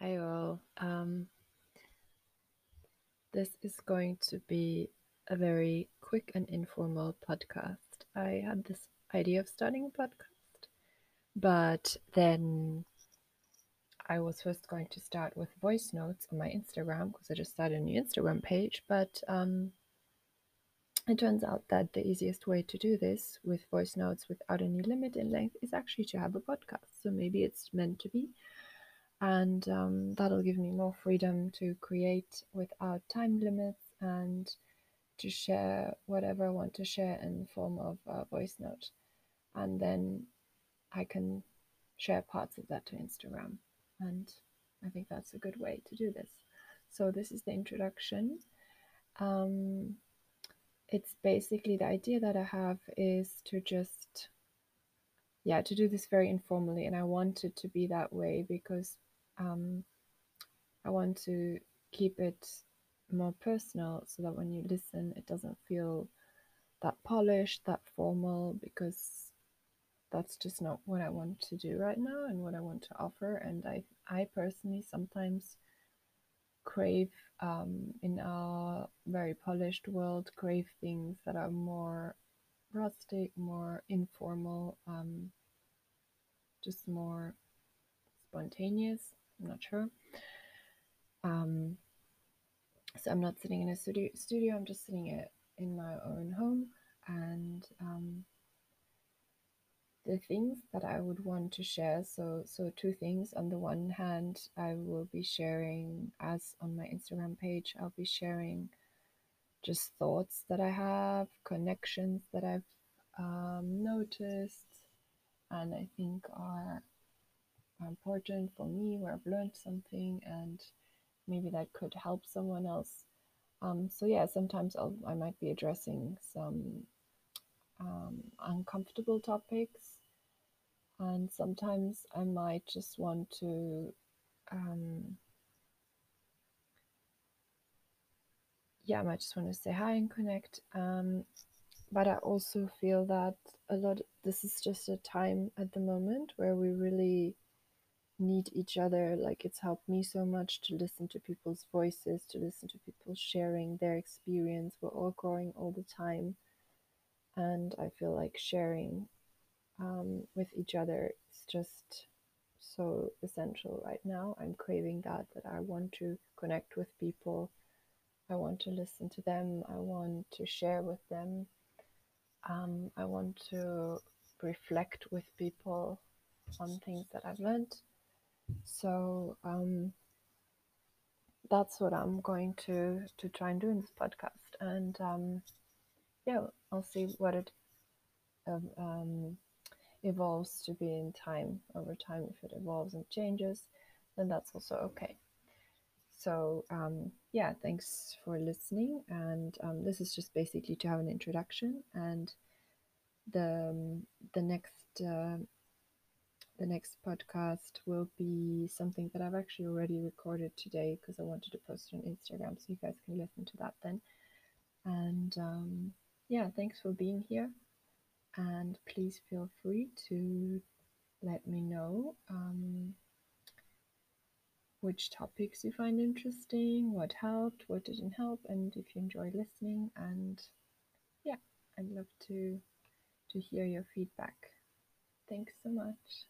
Hi all. Um, this is going to be a very quick and informal podcast. I had this idea of starting a podcast, but then I was first going to start with voice notes on my Instagram because I just started a new Instagram page. But um, it turns out that the easiest way to do this with voice notes without any limit in length is actually to have a podcast. So maybe it's meant to be and um, that'll give me more freedom to create without time limits and to share whatever I want to share in the form of a voice note. And then I can share parts of that to Instagram. And I think that's a good way to do this. So, this is the introduction. Um, it's basically the idea that I have is to just, yeah, to do this very informally. And I want it to be that way because um, I want to keep it more personal so that when you listen, it doesn't feel that polished, that formal, because that's just not what I want to do right now and what I want to offer. And I, I personally sometimes crave um, in our very polished world, crave things that are more rustic, more informal, um, just more spontaneous. I'm not sure. Um, so I'm not sitting in a studio. Studio. I'm just sitting it in my own home, and um, the things that I would want to share. So, so two things. On the one hand, I will be sharing, as on my Instagram page, I'll be sharing just thoughts that I have, connections that I've um, noticed, and I think are important for me where I've learned something and maybe that could help someone else. Um, so yeah, sometimes I'll, I might be addressing some um, uncomfortable topics, and sometimes I might just want to. Um, yeah, I might just want to say hi and connect. Um, but I also feel that a lot. This is just a time at the moment where we really need each other. Like it's helped me so much to listen to people's voices, to listen to people sharing their experience. We're all growing all the time. And I feel like sharing um, with each other is just so essential right now. I'm craving that, that I want to connect with people. I want to listen to them. I want to share with them. Um, I want to reflect with people on things that I've learned so um, that's what I'm going to to try and do in this podcast, and um, yeah, I'll see what it um, um, evolves to be in time over time. If it evolves and changes, then that's also okay. So um, yeah, thanks for listening, and um, this is just basically to have an introduction, and the um, the next. Uh, the next podcast will be something that I've actually already recorded today because I wanted to post it on Instagram so you guys can listen to that then. And um, yeah, thanks for being here. And please feel free to let me know um, which topics you find interesting, what helped, what didn't help, and if you enjoy listening. And yeah, I'd love to to hear your feedback. Thanks so much.